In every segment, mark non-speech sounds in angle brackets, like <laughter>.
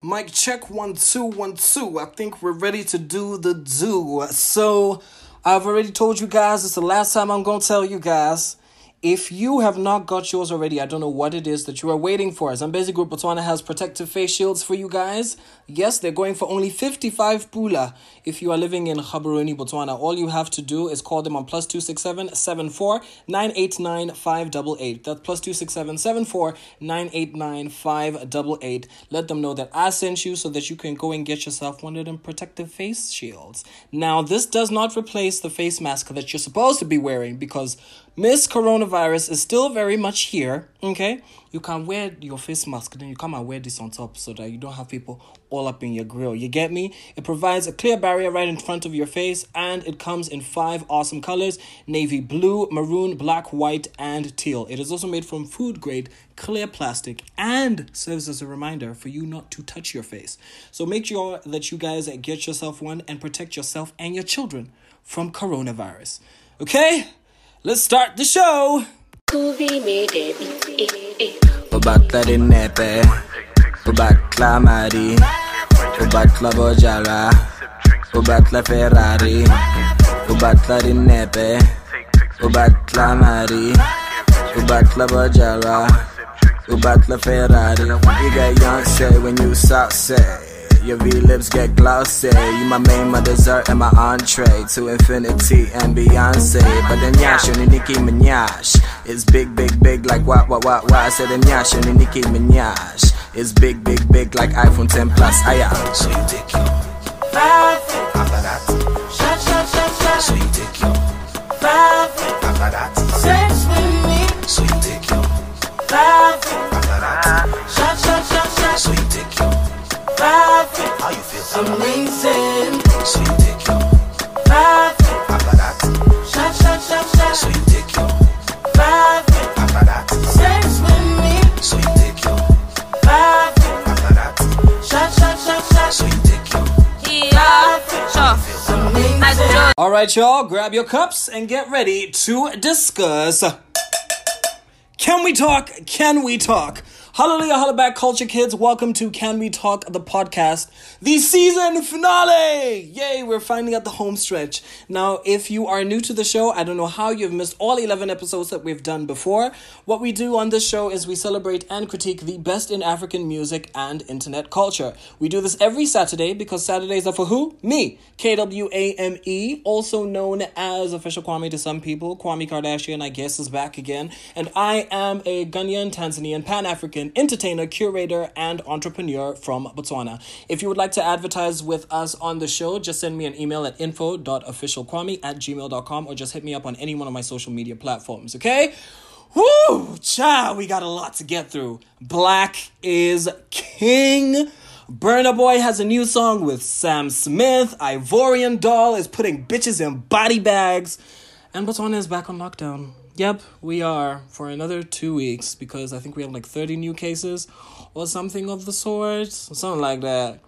Mic check one two one two. I think we're ready to do the do. So I've already told you guys it's the last time I'm gonna tell you guys. If you have not got yours already, I don't know what it is that you are waiting for. Zambezi Group Botswana has protective face shields for you guys. Yes, they're going for only 55 pula. If you are living in Gaborone, Botswana, all you have to do is call them on plus 267 74 989 588. That's plus 267 74 989 588. Let them know that I sent you so that you can go and get yourself one of them protective face shields. Now, this does not replace the face mask that you're supposed to be wearing because Miss Coronavirus is still very much here, okay? You can wear your face mask, then you come and wear this on top so that you don't have people all up in your grill. You get me? It provides a clear barrier right in front of your face and it comes in five awesome colors navy blue, maroon, black, white, and teal. It is also made from food grade clear plastic and serves as a reminder for you not to touch your face. So make sure that you guys get yourself one and protect yourself and your children from coronavirus. Okay? Let's start the show. O batla dinepe O batla mari. O batla bojara. Ferrari. Mari. O batla bojara. O batla Ferrari. You get young say when you say your V-lips get glossy. You my main, my dessert, and my entree To infinity and Beyonce. But then Yash, ni Nicki Minaj. It's big, big, big like what, what, what, what I said then Yash, ni Nicki Minaj. It's big, big, big like iPhone 10 Plus. Aya So you take your five Amazing So you take your five. After that Shot, shot, shot, shot. So you take your five. After that Sex with me. So you take your Shot, shot, shot, shot. So you take your Yeah, sure. All right, y'all, grab your cups and get ready to discuss. Can we talk? Can we talk? Hallelujah, holla back, culture kids. Welcome to Can We Talk, the podcast, the season finale. Yay, we're finally at the home stretch. Now, if you are new to the show, I don't know how you've missed all 11 episodes that we've done before. What we do on this show is we celebrate and critique the best in African music and internet culture. We do this every Saturday because Saturdays are for who? Me, K W A M E, also known as Official Kwame to some people. Kwame Kardashian, I guess, is back again. And I am a Ghanaian, Tanzanian, Pan African entertainer, curator, and entrepreneur from Botswana. If you would like to advertise with us on the show, just send me an email at info.officialkwame at gmail.com or just hit me up on any one of my social media platforms, okay? Woo! Cha, we got a lot to get through. Black is king. Burna Boy has a new song with Sam Smith. Ivorian Doll is putting bitches in body bags. And Botswana is back on lockdown. Yep, we are for another two weeks because I think we have like 30 new cases or something of the sort. Something like that.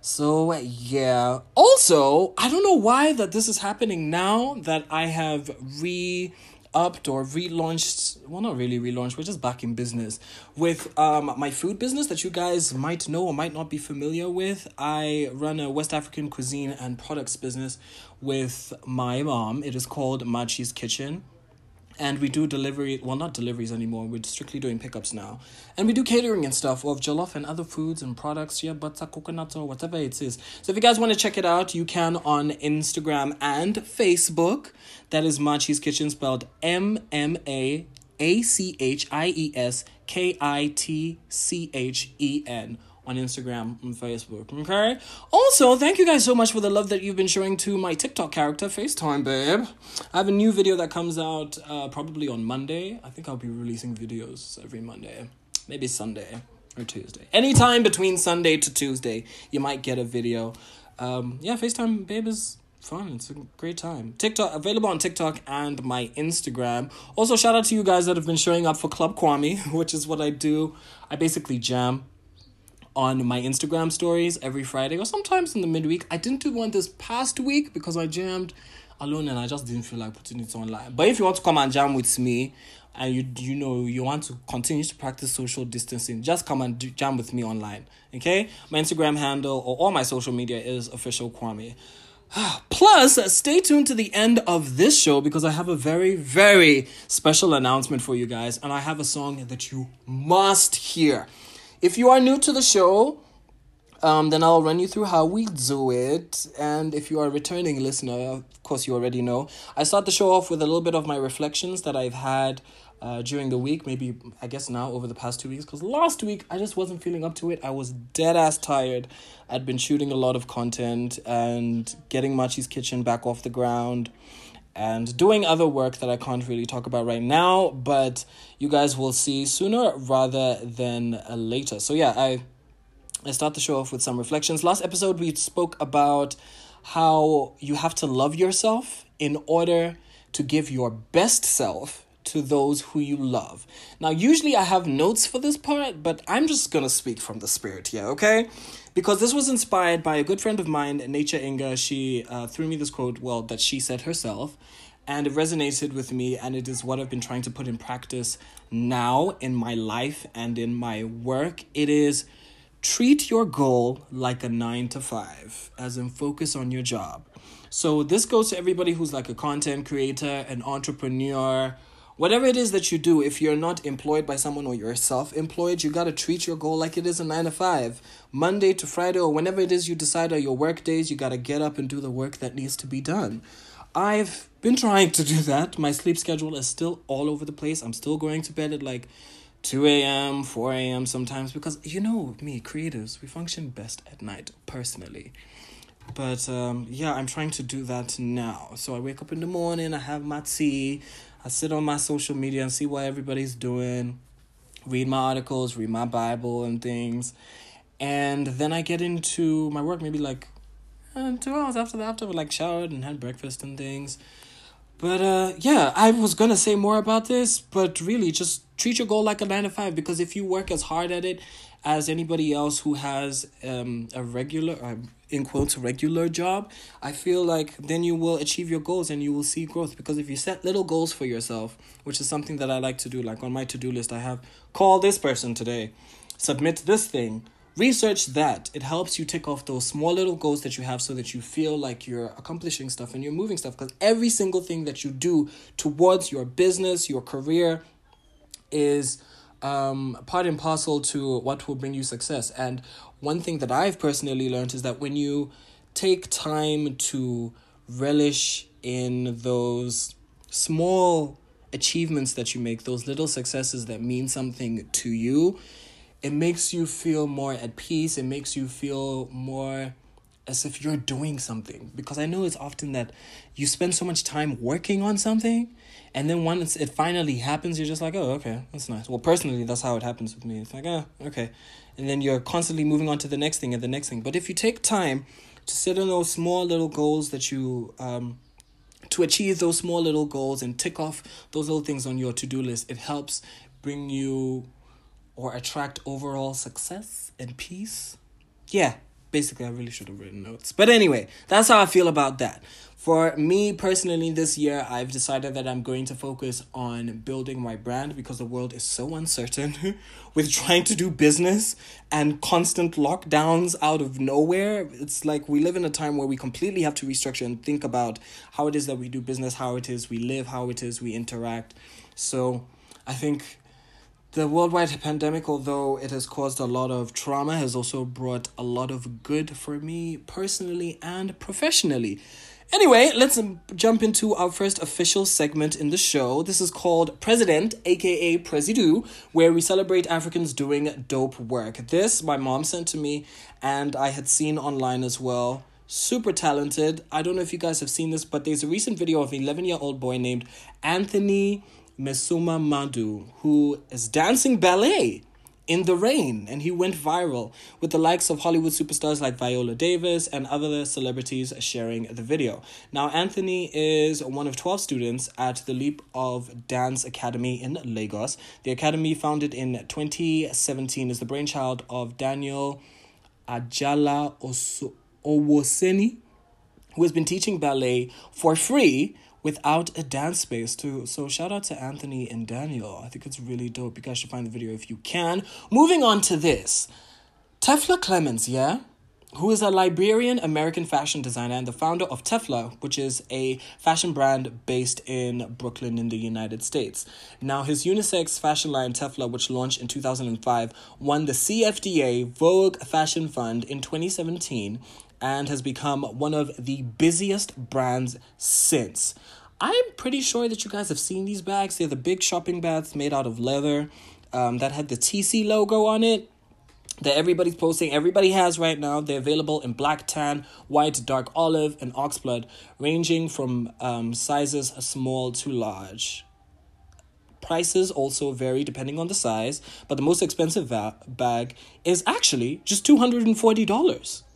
So, yeah. Also, I don't know why that this is happening now that I have re upped or relaunched well not really relaunched we're just back in business with um my food business that you guys might know or might not be familiar with i run a west african cuisine and products business with my mom it is called machi's kitchen and we do delivery well not deliveries anymore. We're strictly doing pickups now. And we do catering and stuff of jollof and other foods and products. Yeah butter coconut or whatever it is. So if you guys want to check it out you can on instagram and facebook. That is machi's kitchen spelled m-m-a a-c-h-i-e-s k-i-t-c-h-e-n on Instagram and Facebook. Okay. Also, thank you guys so much for the love that you've been showing to my TikTok character, FaceTime Babe. I have a new video that comes out uh, probably on Monday. I think I'll be releasing videos every Monday, maybe Sunday or Tuesday. Anytime between Sunday to Tuesday, you might get a video. Um, yeah, FaceTime Babe is fun. It's a great time. TikTok available on TikTok and my Instagram. Also, shout out to you guys that have been showing up for Club Kwame, <laughs> which is what I do. I basically jam on my Instagram stories every Friday or sometimes in the midweek. I didn't do one this past week because I jammed alone and I just didn't feel like putting it online. But if you want to come and jam with me and you you know you want to continue to practice social distancing, just come and do, jam with me online. Okay? My Instagram handle or all my social media is official Kwame. <sighs> Plus, stay tuned to the end of this show because I have a very, very special announcement for you guys, and I have a song that you must hear. If you are new to the show, um, then I'll run you through how we do it. And if you are a returning listener, of course, you already know. I start the show off with a little bit of my reflections that I've had uh, during the week, maybe I guess now over the past two weeks, because last week I just wasn't feeling up to it. I was dead ass tired. I'd been shooting a lot of content and getting Machi's Kitchen back off the ground and doing other work that I can't really talk about right now, but you guys will see sooner rather than uh, later. So, yeah, I. I start the show off with some reflections. Last episode, we spoke about how you have to love yourself in order to give your best self to those who you love. Now, usually I have notes for this part, but I'm just gonna speak from the spirit here, okay? Because this was inspired by a good friend of mine, Nature Inga. She uh, threw me this quote, well, that she said herself, and it resonated with me, and it is what I've been trying to put in practice now in my life and in my work. It is treat your goal like a nine to five, as in focus on your job. So, this goes to everybody who's like a content creator, an entrepreneur, whatever it is that you do, if you're not employed by someone or you're self employed, you got to treat your goal like it is a nine to five. Monday to Friday, or whenever it is you decide are your work days, you got to get up and do the work that needs to be done. I've been trying to do that. My sleep schedule is still all over the place. I'm still going to bed at like 2 a.m., 4 a.m. sometimes because you know me, creatives, we function best at night, personally. But um, yeah, I'm trying to do that now. So I wake up in the morning, I have my tea, I sit on my social media and see what everybody's doing, read my articles, read my Bible and things. And then I get into my work maybe like uh, two hours after that, after like showered and had breakfast and things. But uh, yeah, I was gonna say more about this, but really just treat your goal like a nine to five because if you work as hard at it as anybody else who has um, a regular, uh, in quotes, regular job, I feel like then you will achieve your goals and you will see growth. Because if you set little goals for yourself, which is something that I like to do, like on my to do list, I have call this person today, submit this thing research that it helps you tick off those small little goals that you have so that you feel like you're accomplishing stuff and you're moving stuff because every single thing that you do towards your business your career is um, part and parcel to what will bring you success and one thing that i've personally learned is that when you take time to relish in those small achievements that you make those little successes that mean something to you it makes you feel more at peace. It makes you feel more as if you're doing something. Because I know it's often that you spend so much time working on something, and then once it finally happens, you're just like, oh, okay, that's nice. Well, personally, that's how it happens with me. It's like, oh, okay. And then you're constantly moving on to the next thing and the next thing. But if you take time to set on those small little goals that you, um, to achieve those small little goals and tick off those little things on your to do list, it helps bring you or attract overall success and peace. Yeah, basically, I really should have written notes. But anyway, that's how I feel about that. For me personally, this year, I've decided that I'm going to focus on building my brand because the world is so uncertain <laughs> with trying to do business and constant lockdowns out of nowhere. It's like we live in a time where we completely have to restructure and think about how it is that we do business, how it is we live, how it is we interact. So I think the worldwide pandemic, although it has caused a lot of trauma, has also brought a lot of good for me personally and professionally. Anyway, let's um, jump into our first official segment in the show. This is called President, aka Presidu, where we celebrate Africans doing dope work. This my mom sent to me, and I had seen online as well. Super talented. I don't know if you guys have seen this, but there's a recent video of an 11 year old boy named Anthony Mmesoma Madu, who is dancing ballet in the rain, and he went viral with the likes of Hollywood superstars like Viola Davis and other celebrities sharing the video. Now, Anthony is one of 12 students at the Leap of Dance Academy in Lagos. The academy, founded in 2017, is the brainchild of Daniel Ajala Owoseni who has been teaching ballet for free without a dance space too. So shout out to Anthony and Daniel. I think it's really dope. You guys should find the video if you can. Moving on to this. Telfar Clemens, yeah? Who is a Liberian American fashion designer and the founder of Telfar, which is a fashion brand based in Brooklyn in the United States. Now, his unisex fashion line Telfar, which launched in 2005, won the CFDA Vogue Fashion Fund in 2017 and has become one of the busiest brands since. I'm pretty sure that you guys have seen these bags. They're the big shopping bags made out of leather um, that had the TC logo on it that everybody's posting, everybody has right now. They're available in black, tan, white, dark olive, and oxblood, ranging from um, sizes small to large. Prices also vary depending on the size, but the most expensive va- bag is actually just $240, hmm?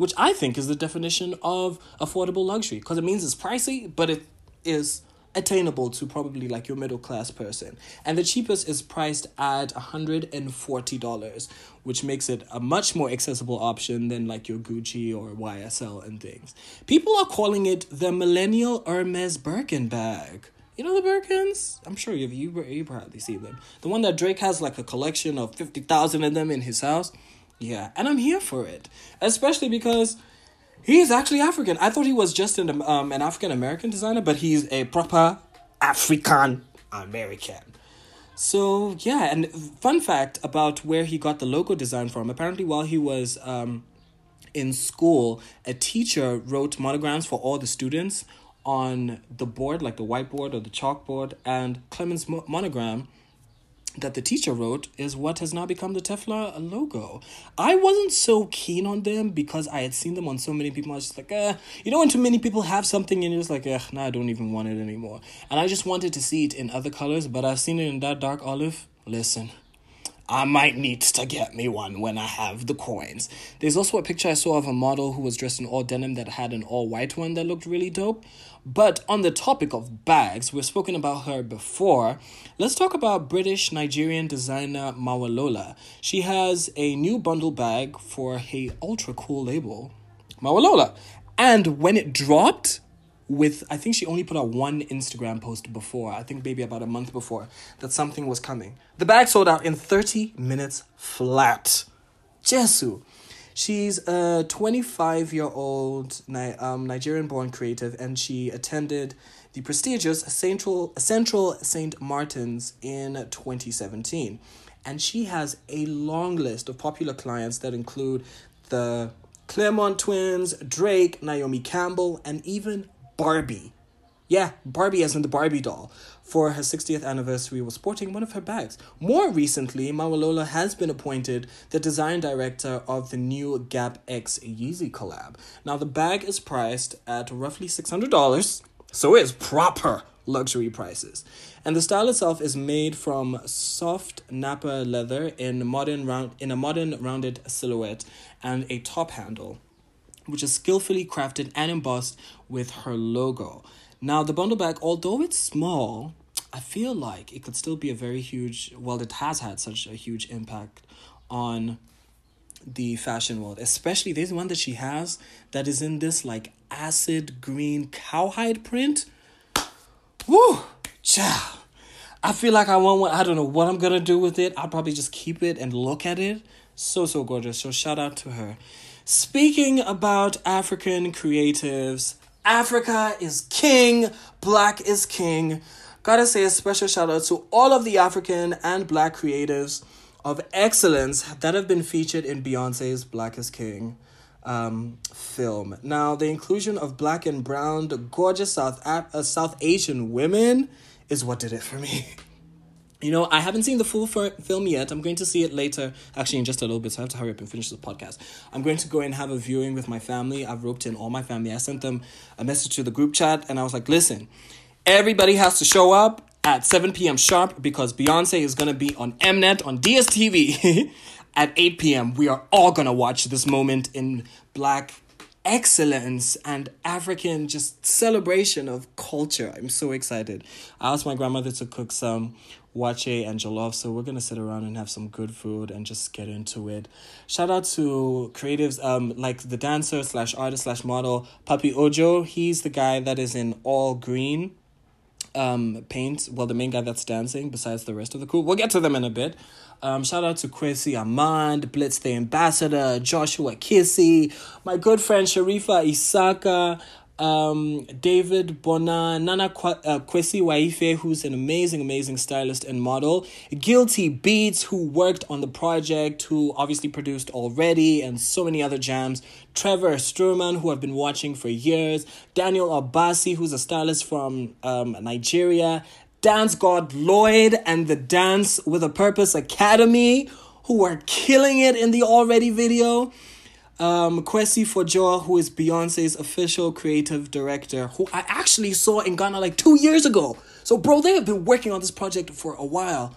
Which I think is the definition of affordable luxury because it means it's pricey, but it is attainable to probably like your middle class person. And the cheapest is priced at $140, which makes it a much more accessible option than like your Gucci or YSL and things. People are calling it the Millennial Hermes Birkin bag. You know the Birkins? I'm sure you've you, you probably see them. The one that Drake has like a collection of 50,000 of them in his house. Yeah, and I'm here for it. Especially because He's actually African. I thought he was just an um an African American designer, but he's a proper African American. So yeah, and fun fact about where he got the logo design from. Apparently, while he was um in school, a teacher wrote monograms for all the students on the board, like the whiteboard or the chalkboard, and Clemens' monogram that the teacher wrote is what has now become the Telfar logo. I wasn't so keen on them because I had seen them on so many people. I was just like, eh. You know, when too many people have something and you're just like, eh, nah, I don't even want it anymore. And I just wanted to see it in other colors, but I've seen it in that dark olive. Listen, I might need to get me one when I have the coins. There's also a picture I saw of a model who was dressed in all denim that had an all white one that looked really dope. But on the topic of bags, we've spoken about her before. Let's talk about British Nigerian designer Mowalola. She has a new bundle bag for a ultra cool label, Mowalola. And when it dropped, with I think she only put out one Instagram post before, I think maybe about a month before, that something was coming. The bag sold out in 30 minutes flat. Jesu. She's a 25 year old um, Nigerian born creative and she attended the prestigious Central, Central St. Martin's in 2017. And she has a long list of popular clients that include the Clermont twins, Drake, Naomi Campbell, and even Barbie. Yeah, Barbie as in the Barbie doll. For her 60th anniversary was sporting one of her bags. More recently, Mowalola has been appointed the design director of the new Gap X Yeezy collab. Now the bag is priced at roughly $600, so it's proper luxury prices. And the style itself is made from soft nappa leather in modern round in a modern rounded silhouette and a top handle which is skillfully crafted and embossed with her logo. Now, the bundle bag, although it's small, I feel like it could still be a very huge, well, it has had such a huge impact on the fashion world. Especially, there's one that she has that is in this like acid green cowhide print. Woo! Ciao. I feel like I want one. I don't know what I'm gonna do with it. I'll probably just keep it and look at it. So, so gorgeous. So, shout out to her. Speaking about African creatives, Africa is king, black is king. Gotta say a special shout out to all of the African and black creatives of excellence that have been featured in Beyonce's Black is King um, film. Now, the inclusion of black and brown, gorgeous South, uh, South Asian women is what did it for me. <laughs> You know, I haven't seen the full film yet. I'm going to see it later, actually, in just a little bit. So I have to hurry up and finish the podcast. I'm going to go and have a viewing with my family. I've roped in all my family. I sent them a message to the group chat, and I was like, listen, everybody has to show up at 7 p.m. sharp because Beyonce is going to be on Mnet on DSTV <laughs> at 8 p.m. We are all going to watch this moment in black excellence and African just celebration of culture. I'm so excited. I asked my grandmother to cook some waakye and jollof. So we're gonna sit around and have some good food and just get into it. Shout out to creatives um like the dancer slash artist slash model Papi Ojo. He's the guy that is in all green um paint. Well, the main guy that's dancing besides the rest of the crew. We'll get to them in a bit. Um, shout out to Quincy Amand, Blitz the Ambassador, Joshua Kissi, my good friend Sharifa Isaka, um, David Bona, Nana uh, Kwesi Waife, who's an amazing, amazing stylist and model, Guilty Beats, who worked on the project, who obviously produced already, and so many other jams, Trevor Stuurman, who I've been watching for years, Daniel Obasi, who's a stylist from um, Nigeria, Dance God Lloyd, and the Dance with a Purpose Academy, who are killing it in the already video um, Kwesi Fordjour, who is Beyonce's official creative director, who I actually saw in Ghana like two years ago. So, bro, they have been working on this project for a while.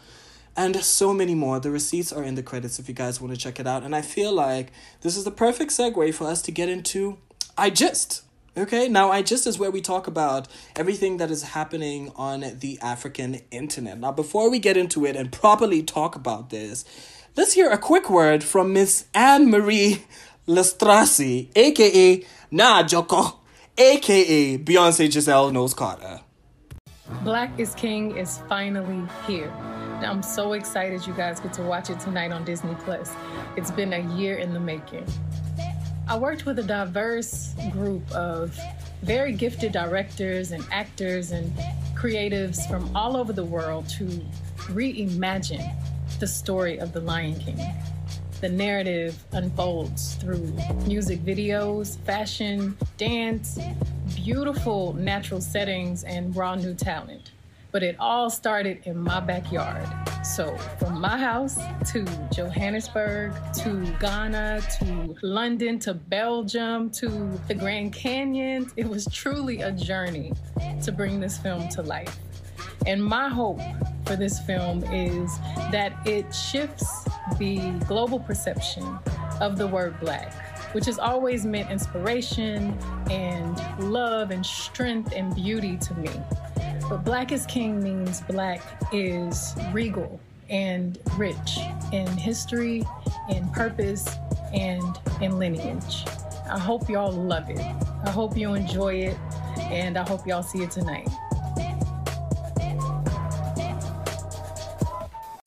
And so many more. The receipts are in the credits if you guys want to check it out. And I feel like this is the perfect segue for us to get into I Just. Okay, now I Just is where we talk about everything that is happening on the African internet. Now, before we get into it and properly talk about this, let's hear a quick word from Miss Anne Marie Lestrassi, aka Nah Joko, aka Beyonce Giselle Knowles Carter. Black is King is finally here. I'm so excited you guys get to watch it tonight on Disney Plus. It's been a year in the making. I worked with a diverse group of very gifted directors and actors and creatives from all over the world to reimagine the story of The Lion King the narrative unfolds through music videos, fashion, dance, beautiful natural settings, and raw new talent. But it all started in my backyard. So, from my house to Johannesburg to Ghana to London to Belgium to the Grand Canyon, it was truly a journey to bring this film to life. And my hope for this film is that it shifts the global perception of the word black, which has always meant inspiration and love and strength and beauty to me. But Black is King means black is regal and rich in history, in purpose, and in lineage. I hope y'all love it. I hope you enjoy it, and I hope y'all see it tonight.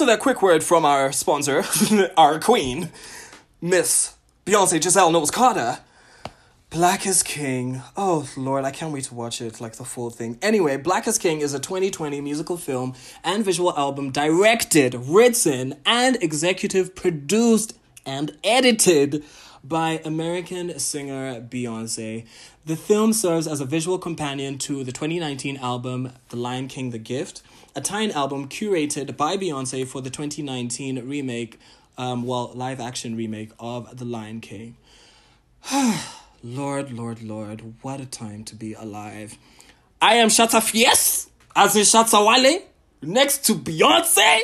That quick word from our sponsor, <laughs> our queen, Miss Beyonce Giselle Knowles Carter. Black is King. Oh Lord, I can't wait to watch it, like the full thing. Anyway, Black is King is a 2020 musical film and visual album directed, written, and executive produced and edited by American singer Beyonce. The film serves as a visual companion to the 2019 album The Lion King The Gift, a tie-in album curated by Beyonce for the 2019 remake, um, well, live action remake of The Lion King. <sighs> Lord, Lord, Lord, what a time to be alive. I am Shatta Fierce, as in Shatta Wale, next to Beyonce.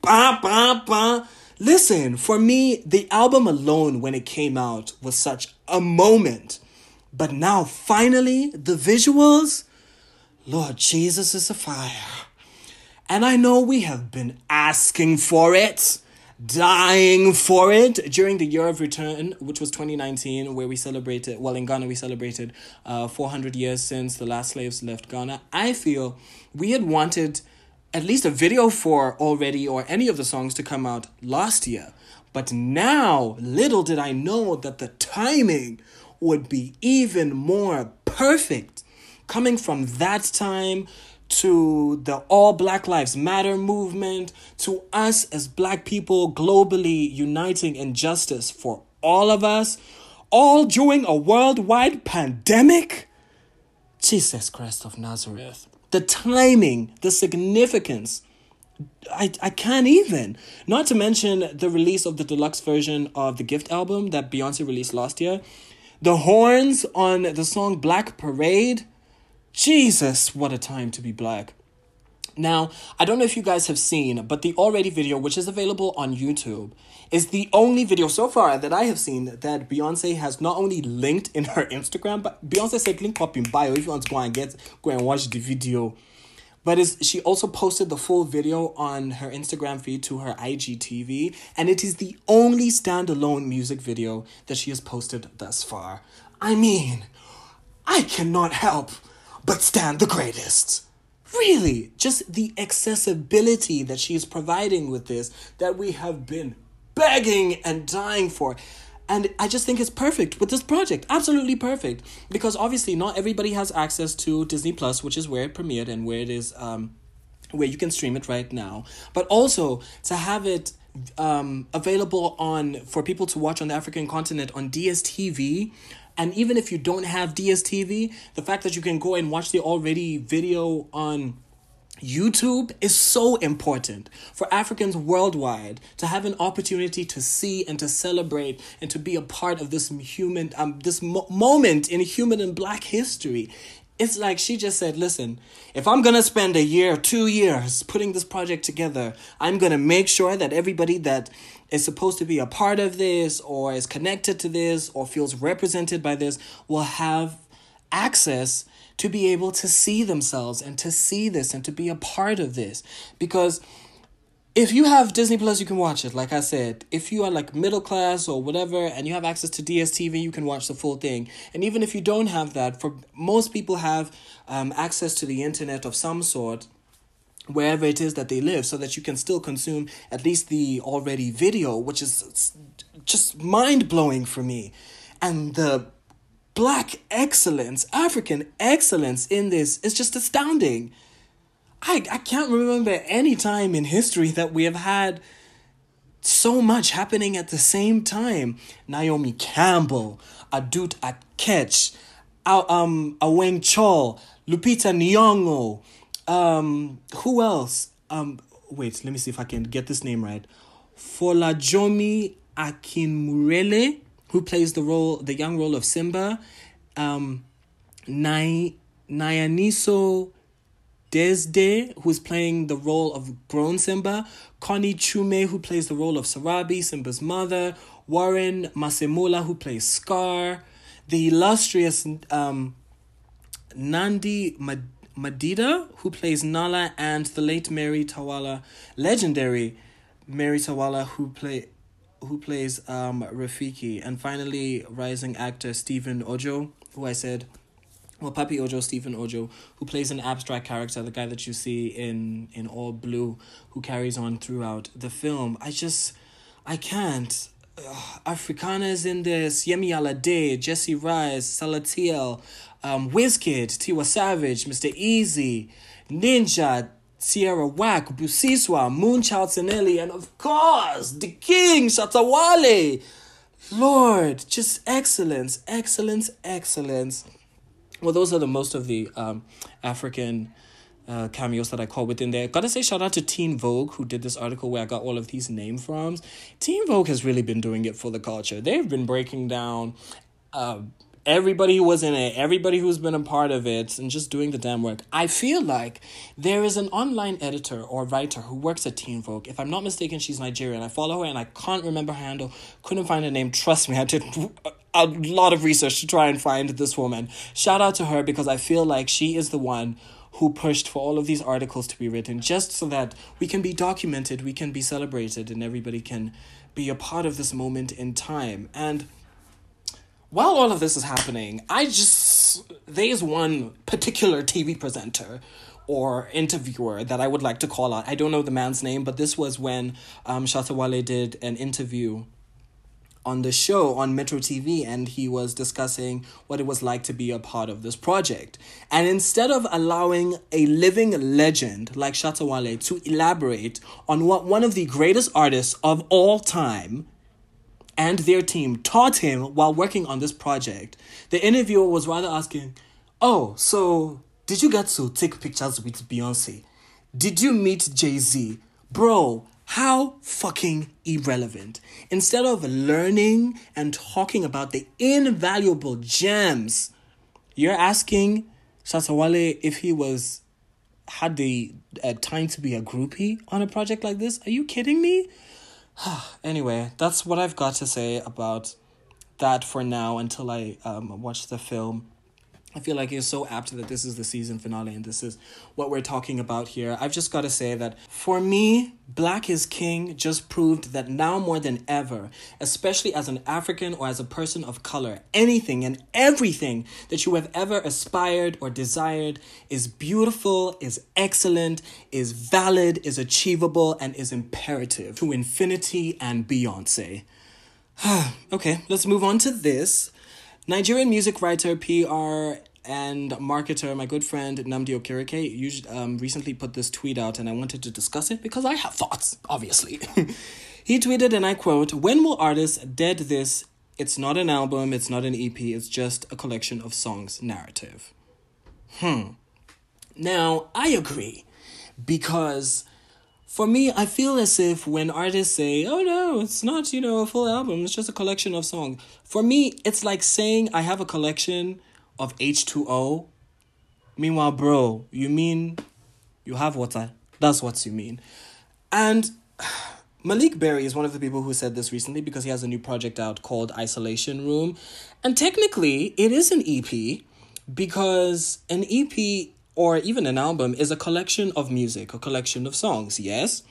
Bah, bah, bah. Listen, for me, the album alone when it came out was such a moment. But now, finally, the visuals, Lord Jesus is a fire. And I know we have been asking for it, dying for it during the year of return, which was 2019, where we celebrated, well, in Ghana, we celebrated uh, 400 years since the last slaves left Ghana. I feel we had wanted at least a video for already or any of the songs to come out last year. But now, little did I know that the timing would be even more perfect. Coming from that time to the All Black Lives Matter movement, to us as black people globally uniting in justice for all of us, all during a worldwide pandemic? Jesus Christ of Nazareth. The timing, the significance. I, I can't even. Not to mention the release of the deluxe version of the Gift album that Beyonce released last year. The horns on the song Black Parade. Jesus, what a time to be black. Now, I don't know if you guys have seen, but the already video, which is available on YouTube, is the only video so far that I have seen that Beyonce has not only linked in her Instagram, but Beyonce said link up in bio if you want to go and get go and watch the video. but is she also posted the full video on her Instagram feed to her IGTV, and it is the only standalone music video that she has posted thus far. I mean, I cannot help but stand the greatest. Really, just the accessibility that she is providing with this that we have been begging and dying for. And I just think it's perfect with this project. Absolutely perfect. Because obviously not everybody has access to Disney Plus, which is where it premiered and where it is um where you can stream it right now. But also to have it um available on for people to watch on the African continent on DSTV. And even if you don't have DSTV, the fact that you can go and watch the already video on YouTube is so important for Africans worldwide to have an opportunity to see and to celebrate and to be a part of this human um this mo- moment in human and black history. It's like she just said, listen, if I'm going to spend a year, 2 years putting this project together, I'm going to make sure that everybody that is supposed to be a part of this or is connected to this or feels represented by this will have access to be able to see themselves and to see this and to be a part of this. Because if you have Disney Plus, you can watch it. Like I said, if you are like middle class or whatever, and you have access to DSTV, you can watch the full thing. And even if you don't have that, for most people have um, access to the internet of some sort, wherever it is that they live, so that you can still consume at least the already video, which is just mind blowing for me. And the black excellence, African excellence in this is just astounding. I, I can't remember any time in history that we have had so much happening at the same time. Naomi Campbell, Adut Akech, um, Aweng Chol, Lupita Nyong'o, um, who else? Um, wait, let me see if I can get this name right. Folajomi Akinmurele, who plays the role, the young role of Simba. Um, Nai, Nyaniso Dzedze, who's playing the role of grown Simba, Connie Chume, who plays the role of Sarabi, Simba's mother, Warren Masemola, who plays Scar, the illustrious um, Nandi Madida, who plays Nala, and the late Mary Twala, legendary Mary Twala, who play who plays um, Rafiki, and finally rising actor Stephen Ojo, who I said well, Papi Ojo, Stephen Ojo, who plays an abstract character, the guy that you see in in all blue, who carries on throughout the film. I just, I can't. Ugh, in this. Yemi Alade, Jessie Reyez, Salatiel, um, Wizkid, Tiwa Savage, Mr. Eazi, Ninja, Tierra Whack, Busiswa, Moonchild Sanelly, and of course, the King, Shatta Wale. Lord, just excellence, excellence, excellence. Well, those are the most of the um, African uh, cameos that I call within there. Gotta say, shout out to Teen Vogue, who did this article where I got all of these name from. Teen Vogue has really been doing it for the culture. They've been breaking down uh, everybody who was in it, everybody who's been a part of it, and just doing the damn work. I feel like there is an online editor or writer who works at Teen Vogue. If I'm not mistaken, she's Nigerian. I follow her and I can't remember her handle. Couldn't find her name. Trust me, I did a lot of research to try and find this woman. Shout out to her because I feel like she is the one who pushed for all of these articles to be written just so that we can be documented, we can be celebrated, and everybody can be a part of this moment in time. And while all of this is happening, I just there's one particular TV presenter or interviewer that I would like to call out. I don't know the man's name, but this was when um Shatta Wale did an interview on the show on Metro TV and he was discussing what it was like to be a part of this project. And instead of allowing a living legend like Shatta Wale to elaborate on what one of the greatest artists of all time and their team taught him while working on this project, the interviewer was rather asking, Oh, so did you get to take pictures with Beyonce? Did you meet Jay Z? Bro, how fucking irrelevant. Instead of learning and talking about the invaluable gems, you're asking Shatta Wale if he was had the uh, time to be a groupie on a project like this. Are you kidding me? <sighs> anyway, that's what I've got to say about that for now until I um, watch the film. I feel like it's so apt that this is the season finale and this is what we're talking about here. I've just got to say that for me, Black is King just proved that now more than ever, especially as an African or as a person of color, anything and everything that you have ever aspired or desired is beautiful, is excellent, is valid, is achievable, and is imperative to infinity and Beyonce. <sighs> okay, let's move on to this. Nigerian music writer, PR, and marketer, my good friend Nnamdi Okereke, usually, um, recently put this tweet out, and I wanted to discuss it because I have thoughts, obviously. <laughs> he tweeted, and I quote, When will artists dead this? It's not an album, it's not an EP, it's just a collection of songs narrative. Hmm. Now, I agree because for me, I feel as if when artists say, oh no, it's not, you know, a full album, it's just a collection of songs. For me, it's like saying I have a collection of H2O. Meanwhile, bro, you mean you have water. That's what you mean. And <sighs> Maleek Berry is one of the people who said this recently because he has a new project out called Isolation Room. And technically, it is an EP because an EP or even an album is a collection of music, a collection of songs, yes?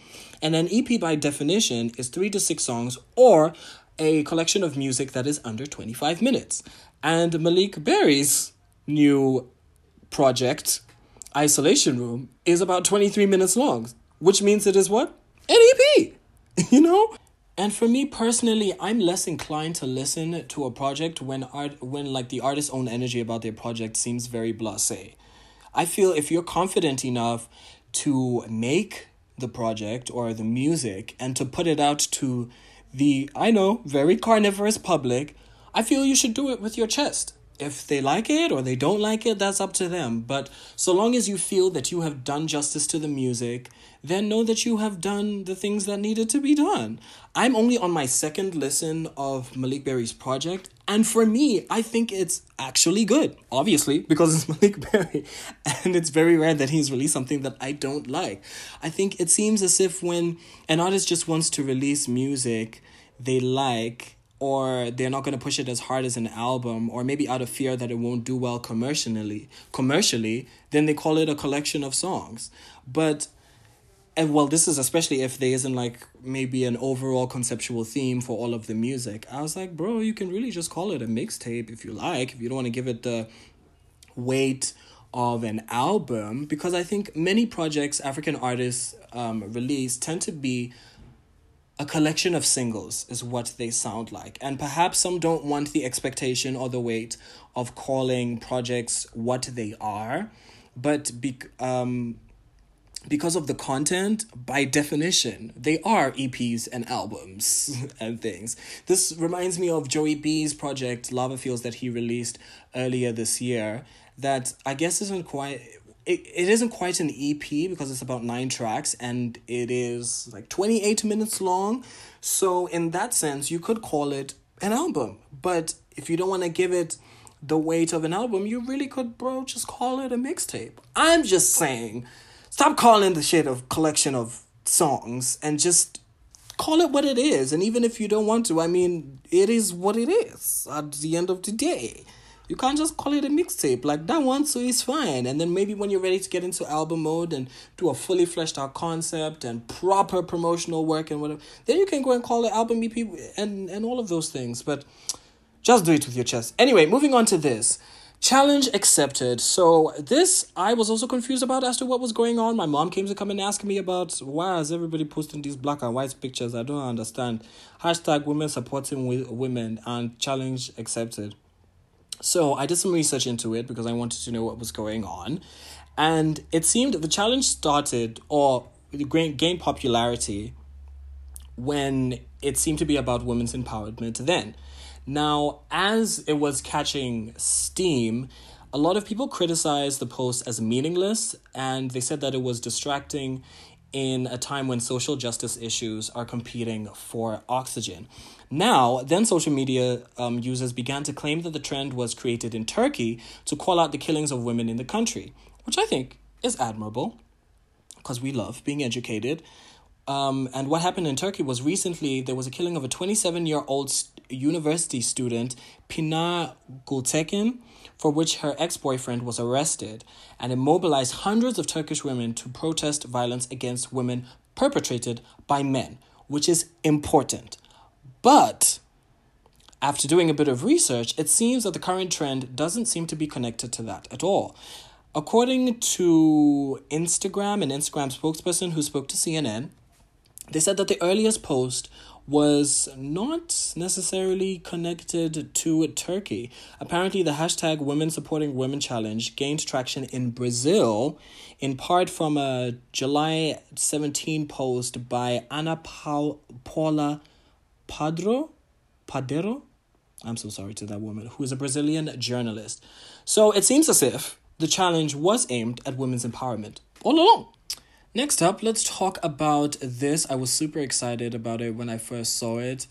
And an EP by definition is three to six songs or a collection of music that is under 25 minutes. And Maleek Berry's new project, Isolation Room, is about 23 minutes long, which means it is what? An EP, <laughs> you know? And for me personally, I'm less inclined to listen to a project when art when like the artist's own energy about their project seems very blasé. I feel if you're confident enough to make the project or the music and to put it out to the, I know, very carnivorous public, I feel you should do it with your chest. If they like it or they don't like it, that's up to them. But so long as you feel that you have done justice to the music, then know that you have done the things that needed to be done. I'm only on my second listen of Maleek Berry's project, and for me, I think it's actually good. Obviously, because it's <laughs> Maleek Berry, and it's very rare that he's released something that I don't like. I think it seems as if when an artist just wants to release music they like or they're not going to push it as hard as an album or maybe out of fear that it won't do well commercially commercially then they call it a collection of songs but and well this is especially if there isn't like maybe an overall conceptual theme for all of the music i was like bro you can really just call it a mixtape if you like if you don't want to give it the weight of an album because i think many projects african artists um, release tend to be a collection of singles is what they sound like. And perhaps some don't want the expectation or the weight of calling projects what they are, but be, um, because of the content, by definition, they are EPs and albums <laughs> and things. This reminds me of Joey B's project, Lava Fields, that he released earlier this year, that I guess isn't quite it, it isn't quite an EP because it's about nine tracks and it is like 28 minutes long. So, in that sense, you could call it an album. But if you don't want to give it the weight of an album, you really could, bro, just call it a mixtape. I'm just saying, stop calling the shit a collection of songs and just call it what it is. And even if you don't want to, I mean, it is what it is at the end of the day. You can't just call it a mixtape like that one, so it's fine. And then maybe when you're ready to get into album mode and do a fully fleshed out concept and proper promotional work and whatever, then you can go and call it album EP and, and all of those things. But just do it with your chest. Anyway, moving on to this. Challenge accepted. So this I was also confused about as to what was going on. My mom came to come and ask me about why is everybody posting these black and white pictures. I don't understand. Hashtag women supporting women and challenge accepted. So I did some research into it because I wanted to know what was going on. And it seemed the challenge started or gained popularity when it seemed to be about women's empowerment then. Now, as it was catching steam, a lot of people criticized the post as meaningless and they said that it was distracting in a time when social justice issues are competing for oxygen. Now, then social media um, users began to claim that the trend was created in Turkey to call out the killings of women in the country, which I think is admirable because we love being educated Um, and what happened in Turkey was recently there was a killing of a 27 year old university student, Pinar Gultekin, for which her ex boyfriend was arrested, and it mobilized hundreds of Turkish women to protest violence against women perpetrated by men, which is important. But after doing a bit of research, it seems that the current trend doesn't seem to be connected to that at all. According to Instagram, an Instagram spokesperson who spoke to CNN, they said that the earliest post was not necessarily connected to Turkey. Apparently, the hashtag Women Supporting Women Challenge gained traction in Brazil, in part from a July 17 post by Ana Paula Padro, Padero. I'm so sorry to that woman, who is a Brazilian journalist. So it seems as if the challenge was aimed at women's empowerment all along. Next up, let's talk about this. I was super excited about it when I first saw it.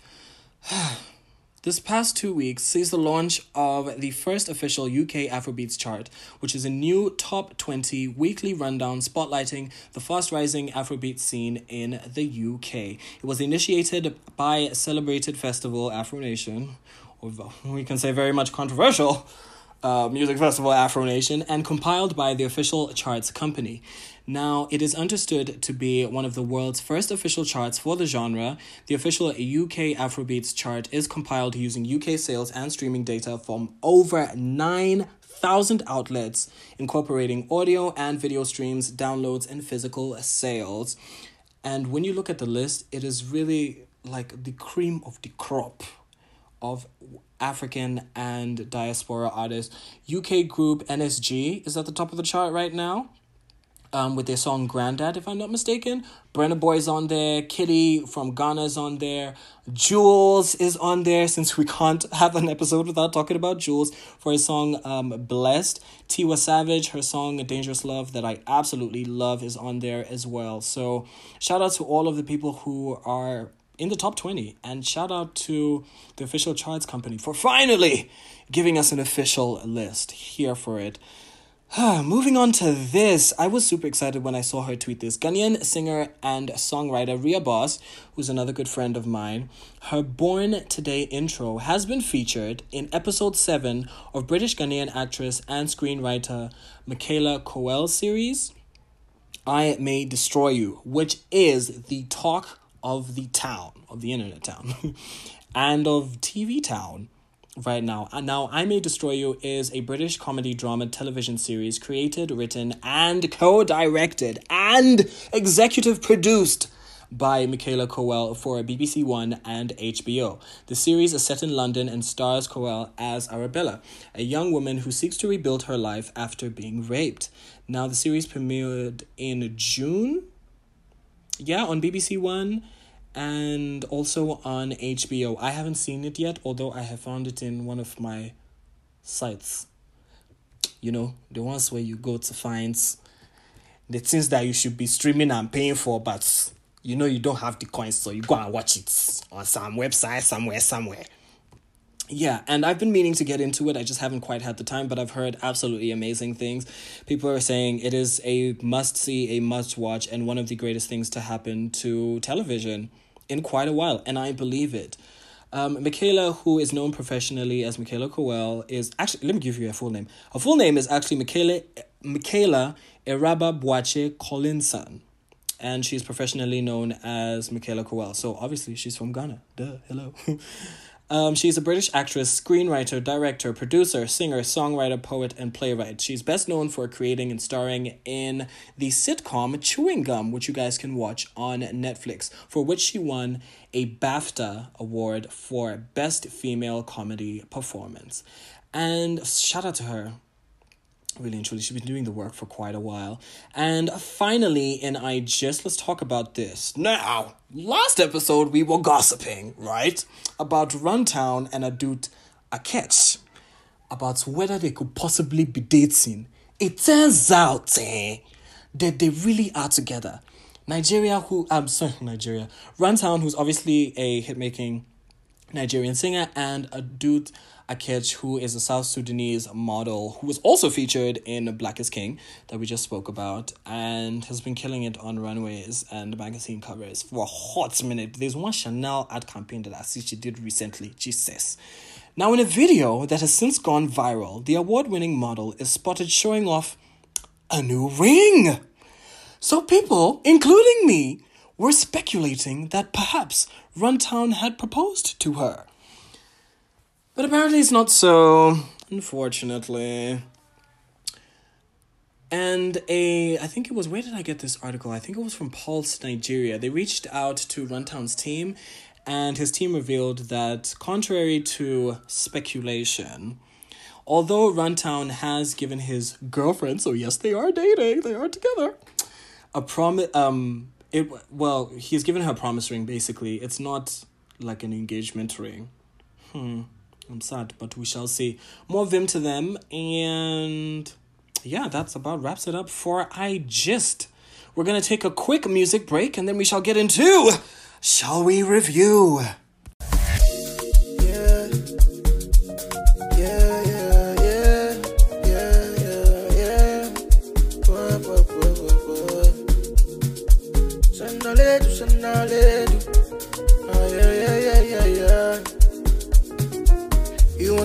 <sighs> this past two weeks sees the launch of the first official UK Afrobeats chart, which is a new top 20 weekly rundown spotlighting the fast rising Afrobeat scene in the UK. It was initiated by celebrated festival Afro Nation, or <laughs> we can say very much controversial uh, music festival Afro Nation, and compiled by the official charts company. Now, it is understood to be one of the world's first official charts for the genre. The official UK Afrobeats chart is compiled using UK sales and streaming data from over 9,000 outlets, incorporating audio and video streams, downloads, and physical sales. And when you look at the list, it is really like the cream of the crop of African and diaspora artists. UK group NSG is at the top of the chart right now. Um, with their song Grandad, if I'm not mistaken. Burna Boy's on there. KiDi from Ghana's on there. Juls is on there since we can't have an episode without talking about Juls for his song um, Blessed. Tiwa Savage, her song Dangerous Love, that I absolutely love, is on there as well. So shout out to all of the people who are in the top 20. And shout out to the official charts company for finally giving us an official list. Here for it. <sighs> Moving on to this, I was super excited when I saw her tweet this. Ghanaian singer and songwriter Ria Boss, who's another good friend of mine, her Born Today intro has been featured in episode 7 of British Ghanaian actress and screenwriter Michaela Coel's series, I May Destroy You, which is the talk of the town, of the internet town, <laughs> and of TV town right now. And now, I May Destroy You is a British comedy drama television series created, written, and co directed and executive produced by Michaela Coel for BBC One and HBO. The series is set in London and stars Coel as Arabella, a young woman who seeks to rebuild her life after being raped. Now, the series premiered in June yeah, on BBC One and also on HBO. I haven't seen it yet, although I have found it in one of my sites. You know, the ones where you go to find the things that you should be streaming and paying for, but you know you don't have the coins, so you go and watch it on some website somewhere, somewhere. Yeah, and I've been meaning to get into it. I just haven't quite had the time, but I've heard absolutely amazing things. People are saying it is a must see, a must watch, and one of the greatest things to happen to television in quite a while, and I believe it. Um, Michaela, who is known professionally as Michaela Coel, is actually, let me give you her full name. Her full name is actually Michaela, Michaela Ewuraba Boakye-Collinson, and she's professionally known as Michaela Coel. So obviously, she's from Ghana. Duh, hello. <laughs> Um, she's a British actress, screenwriter, director, producer, singer, songwriter, poet, and playwright. She's best known for creating and starring in the sitcom Chewing Gum, which you guys can watch on Netflix, for which she won a BAFTA award for Best Female Comedy Performance. And shout out to her really and truly she's been doing the work for quite a while. And finally and i just let's talk about this. Now last episode we were gossiping right about runtown and Adut a akech about whether they could possibly be dating. It turns out eh, that they really are together. Nigeria who i'm sorry nigeria. Runtown who's obviously a hit making nigerian singer and adut Akech, who is a South Sudanese model who was also featured in Black is King that we just spoke about and has been killing it on runways and magazine covers for a hot minute. There's one Chanel ad campaign that I see she did recently, Jesus. Now, in a video that has since gone viral, the award winning model is spotted showing off a new ring. So, people, including me, were speculating that perhaps Runtown had proposed to her. But apparently it's not so, unfortunately. And a, I think it was, where did I get this article? I think it was from Pulse Nigeria. They reached out to Runtown's team, and his team revealed that, contrary to speculation, although Runtown has given his girlfriend, so yes, they are dating, they are together, a promise, um, it, well, he's given her a promise ring, basically. It's not like an engagement ring. Hmm. I'm sad, but we shall see. More vim to them, and yeah, that's about wraps it up for I Gist. We're gonna take a quick music break, and then we shall get into Shall We Review?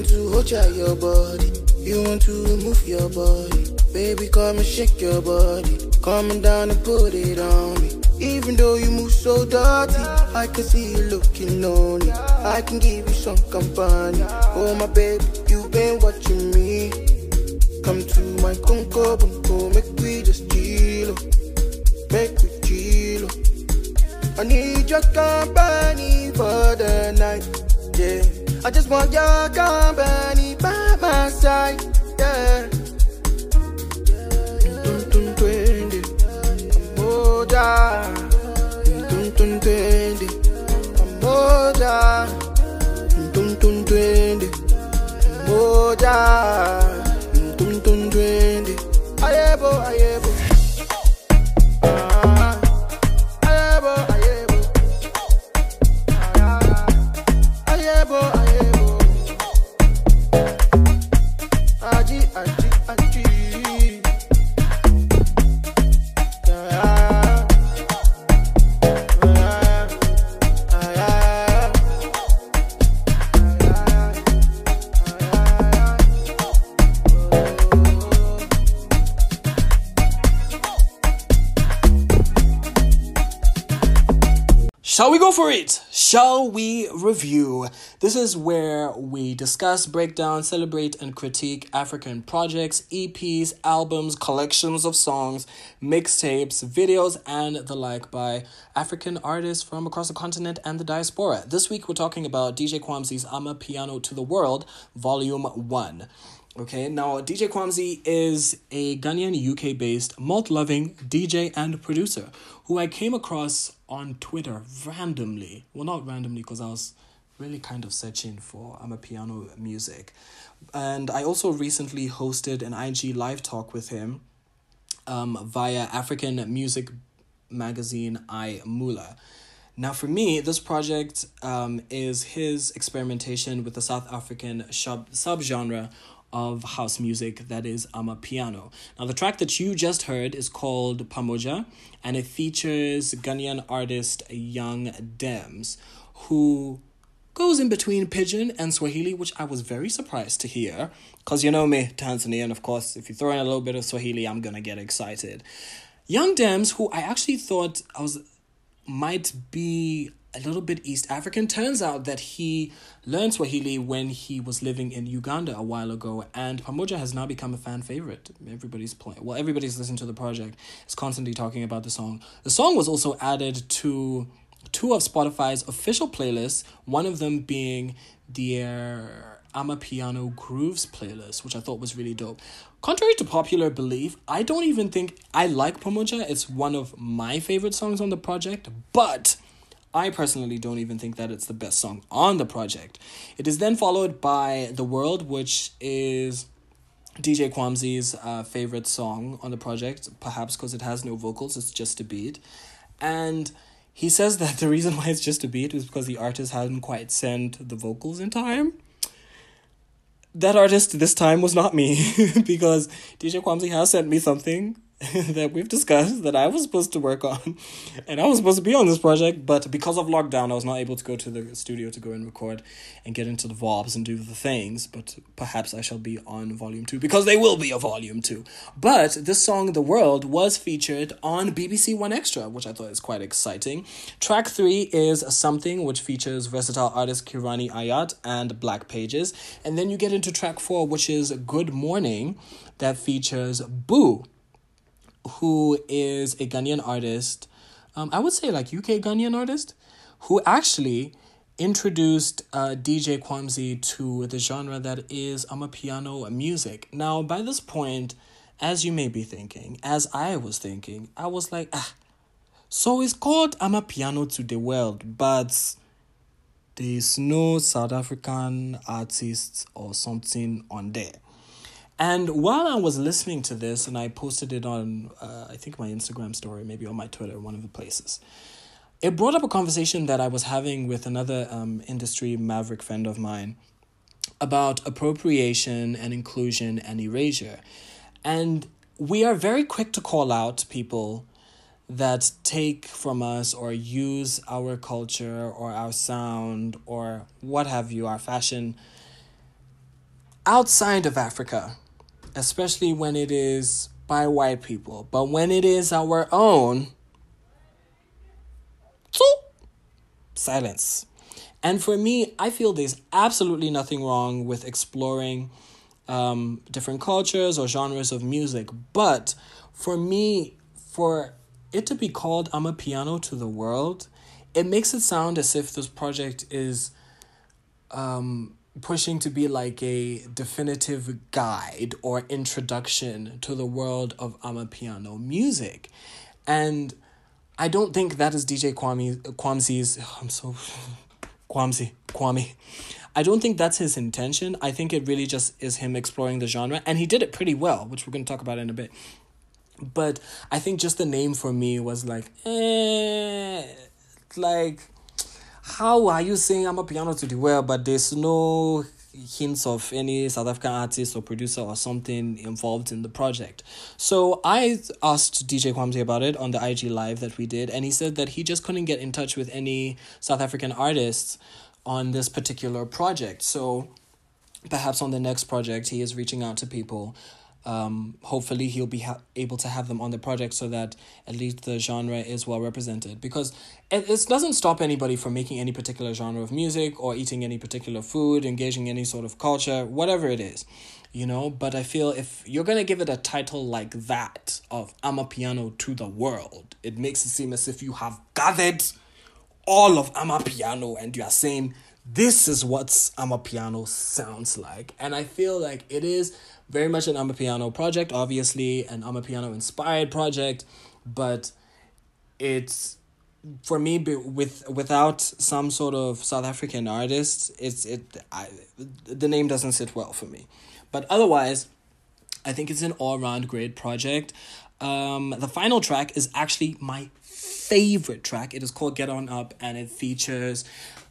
To hold your body. You want to move your body. Baby, come and shake your body. Coming down and put it on me. Even though you move so dirty, I can see you looking lonely. I can give you some company. Oh, my baby, you've been watching me. Come to my conco, bunko, make we just chill. Make we chill. I need your company for the night. Yeah, I just want your company by my side. Yeah. Moja. Dun, dun. Moja. Dun, dun, twenty. Moja. Shall we review? This is where we discuss, break down, celebrate, and critique African projects, EPs, albums, collections of songs, mixtapes, videos, and the like by African artists from across the continent and the diaspora. This week we're talking about DJ Kwamzy's I'm Piano to the World, Volume 1. Okay, now DJ Kwamzy is a Ghanaian UK based malt loving DJ and producer who I came across on Twitter randomly. Well, not randomly because I was really kind of searching for Amapiano music. And I also recently hosted an IG live talk with him um, via African music magazine I Mula. Now, for me, this project um, is his experimentation with the South African sub subgenre of house music that is um, Amapiano. Now, the track that you just heard is called Pamoja, and it features Ghanaian artist Young Dems, who goes in between Pidgin and Swahili, which I was very surprised to hear. Because you know me, Tanzanian, of course, if you throw in a little bit of Swahili, I'm gonna get excited. Young Dems, who I actually thought I was might be a little bit East African. Turns out that he learned Swahili when he was living in Uganda a while ago, and Pamoja has now become a fan favorite. Everybody's playing. Well, everybody's listening to the project. is constantly talking about the song. The song was also added to two of Spotify's official playlists. One of them being their Amapiano Grooves playlist, which I thought was really dope. Contrary to popular belief, I don't even think I like Pamoja. It's one of my favorite songs on the project, but I personally don't even think that it's the best song on the project. It is then followed by The World, which is DJ Kwamzy's uh, favorite song on the project, perhaps because it has no vocals, it's just a beat. And he says <laughs> that the reason why it's just a beat is because the artist hadn't quite sent the vocals in time. that artist this time was not me <laughs> because DJ Kwamzy has sent me something <laughs> that we've discussed that I was supposed to work on. And I was supposed to be on this project, but because of lockdown, I was not able to go to the studio to go and record and get into the vibes and do the things. But perhaps I shall be on volume two because they will be a volume two. But this song, The World, was featured on BBC 1Xtra, which I thought is quite exciting. Track three is Something, which features versatile artist Kirani Ayat and Black Pages. And then you get into track four, which is Good Morning, that features Boo who is a Ghanaian artist, um, I would say like UK Ghanaian artist, who actually introduced uh, DJ Kwamzy to the genre that is Amapiano music. Now, by this point, as you may be thinking, as I was thinking, I was like, ah, so it's called Amapiano to the world, but there's no South African artists or something on there. And while I was listening to this, and I posted it on, uh, I think my Instagram story, maybe on my Twitter, one of the places, it brought up a conversation that I was having with another um, industry maverick friend of mine about appropriation and inclusion and erasure. And we are very quick to call out people that take from us or use our culture or our sound or what have you, our fashion outside of Africa especially when it is by white people. But when it is our own, silence. And for me, I feel there's absolutely nothing wrong with exploring um, different cultures or genres of music. But for me, for it to be called Amapiano to the World, it makes it sound as if this project is um, pushing to be like a definitive guide or introduction to the world of Amapiano music. And I don't think that is DJ Kwame Kwamzy's oh, <sighs> I'm so <laughs> Kwamzy Kwame. I don't think that's his intention. I think it really just is him exploring the genre and he did it pretty well, which we're going to talk about in a bit. But I think just the name for me was like eh like how are you saying Amapiano to the world, but there's no hints of any South African artist or producer or something involved in the project. So I asked DJ Kwamzy about it on the IG live that we did, and he said that he just couldn't get in touch with any South African artists on this particular project. So perhaps on the next project, he is reaching out to people um, hopefully he'll be ha- able to have them on the project so that at least the genre is well represented. Because it, it doesn't stop anybody from making any particular genre of music or eating any particular food engaging any sort of culture whatever it is you know? But i feel if you're gonna give it a title like that of amapiano to the world it makes it seem as if you have gathered all of amapiano and you are saying this is what amapiano sounds like. And i feel like it is very much an Amapiano project, obviously an Amapiano inspired project, but it's for me with without some sort of South African artist, it's it I, the name doesn't sit well for me. But otherwise, I think it's an all round great project. Um, the final track is actually my favorite track. It is called Get On Up and it features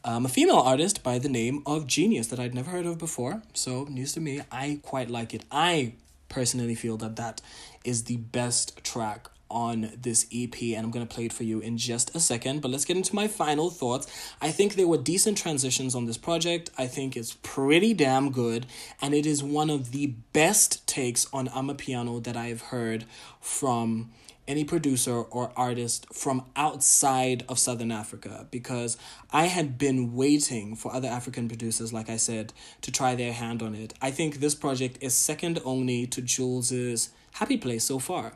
um, a female artist by the name of Genius that I'd never heard of before. So, news to me. I quite like it. I personally feel that that is the best track on this EP, and I'm gonna play it for you in just a second. But let's get into my final thoughts. I think there were decent transitions on this project. I think it's pretty damn good, and it is one of the best takes on Amapiano that I've heard from any producer or artist from outside of Southern Africa because I had been waiting for other African producers, like I said, to try their hand on it. I think this project is second only to Juls's Happy Place so far.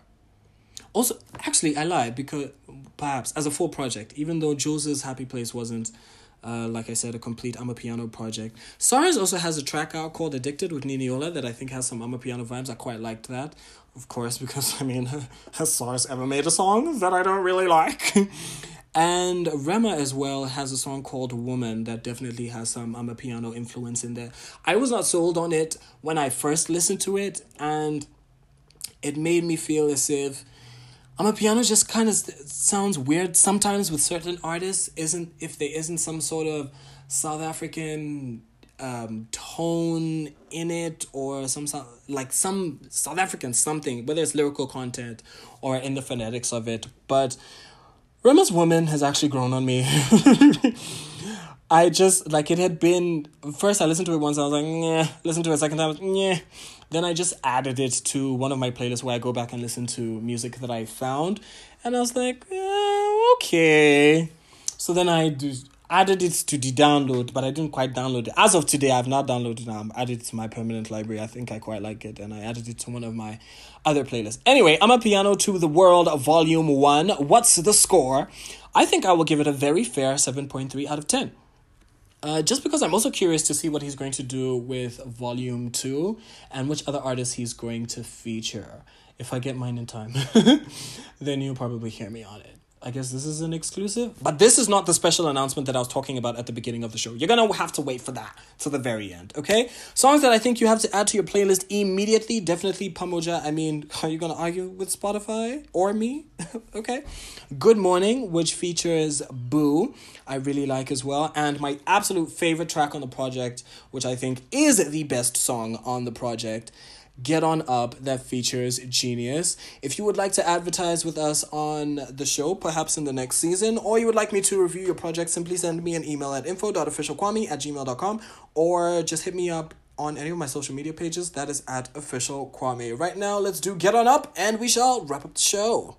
Also, actually, I lied because perhaps as a full project, even though Juls's Happy Place wasn't uh, like I said, a complete Amapiano project. Sarz also has a track out called Addicted with Niniola that I think has some Amapiano vibes. I quite liked that, of course, <laughs> because I mean, <laughs> has Sarz ever made a song that I don't really like? <laughs> and Rema as well has a song called Woman that definitely has some Amapiano influence in there. I was not sold on it when I first listened to it, and it made me feel as if Amapiano just kind of sounds weird sometimes with certain artists. Isn't if there isn't some sort of South African um, tone in it or some like some South African something, whether it's lyrical content or in the phonetics of it. But Rema's Woman has actually grown on me. <laughs> I just like it had been first I listened to it once I was like yeah listen to it a second time yeah then I just added it to one of my playlists where I go back and listen to music that I found. And I was like eh, okay. So then I do, added it to the download but I didn't quite download it. As of today I've not downloaded it. I'm added it to my permanent library. I think I quite like it. And I added it to one of my other playlists. Anyway Amapiano to the world volume 1 what's the score? I think I will give it a very fair 7.3 out of 10 uh, just because I'm also curious to see what he's going to do with Volume 2 and which other artists he's going to feature. If I get mine in time, <laughs> then you'll probably hear me on it. I guess this is an exclusive. But this is not the special announcement that I was talking about at the beginning of the show. You're gonna have to wait for that to the very end, okay? Songs that I think you have to add to your playlist immediately. Definitely Pamoja. I mean, <laughs> are you gonna argue with Spotify or me? <laughs> okay. Good Morning, which features Boo, I really like as well. And my absolute favorite track on the project, which I think is the best song on the project. Get On Up that features Genius. If you would like to advertise with us on the show, perhaps in the next season, or you would like me to review your project, simply send me an email at info.officialkwame at gmail.com or just hit me up on any of my social media pages. That is at official Kwame. Right now, let's do Get On Up and we shall wrap up the show.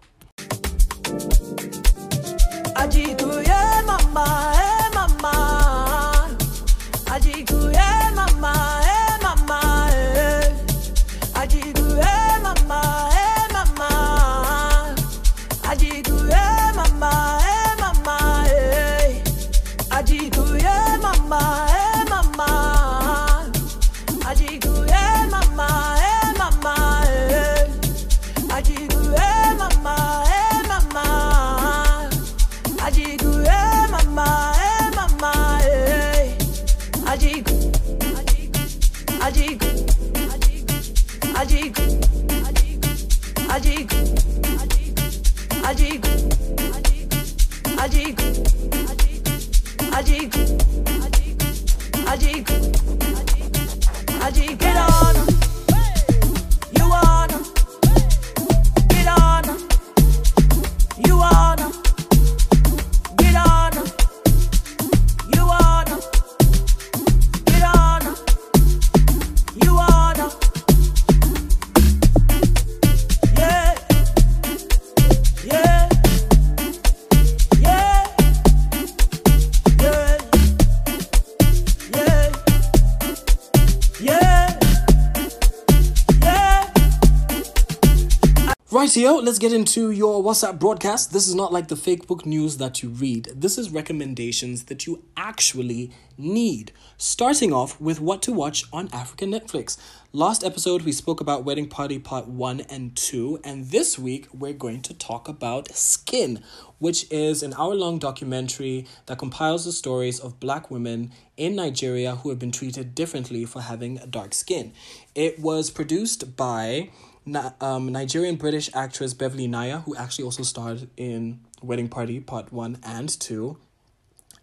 Rightio, let's get into your WhatsApp broadcast. This is not like the fake book news that you read. This is recommendations that you actually need. Starting off with what to watch on African Netflix. Last episode, we spoke about Wedding Party Part 1 and 2, and this week we're going to talk about Skin, which is an hour long documentary that compiles the stories of black women in Nigeria who have been treated differently for having dark skin. It was produced by Na- um, Nigerian British actress Beverly Naya, who actually also starred in Wedding Party Part 1 and 2.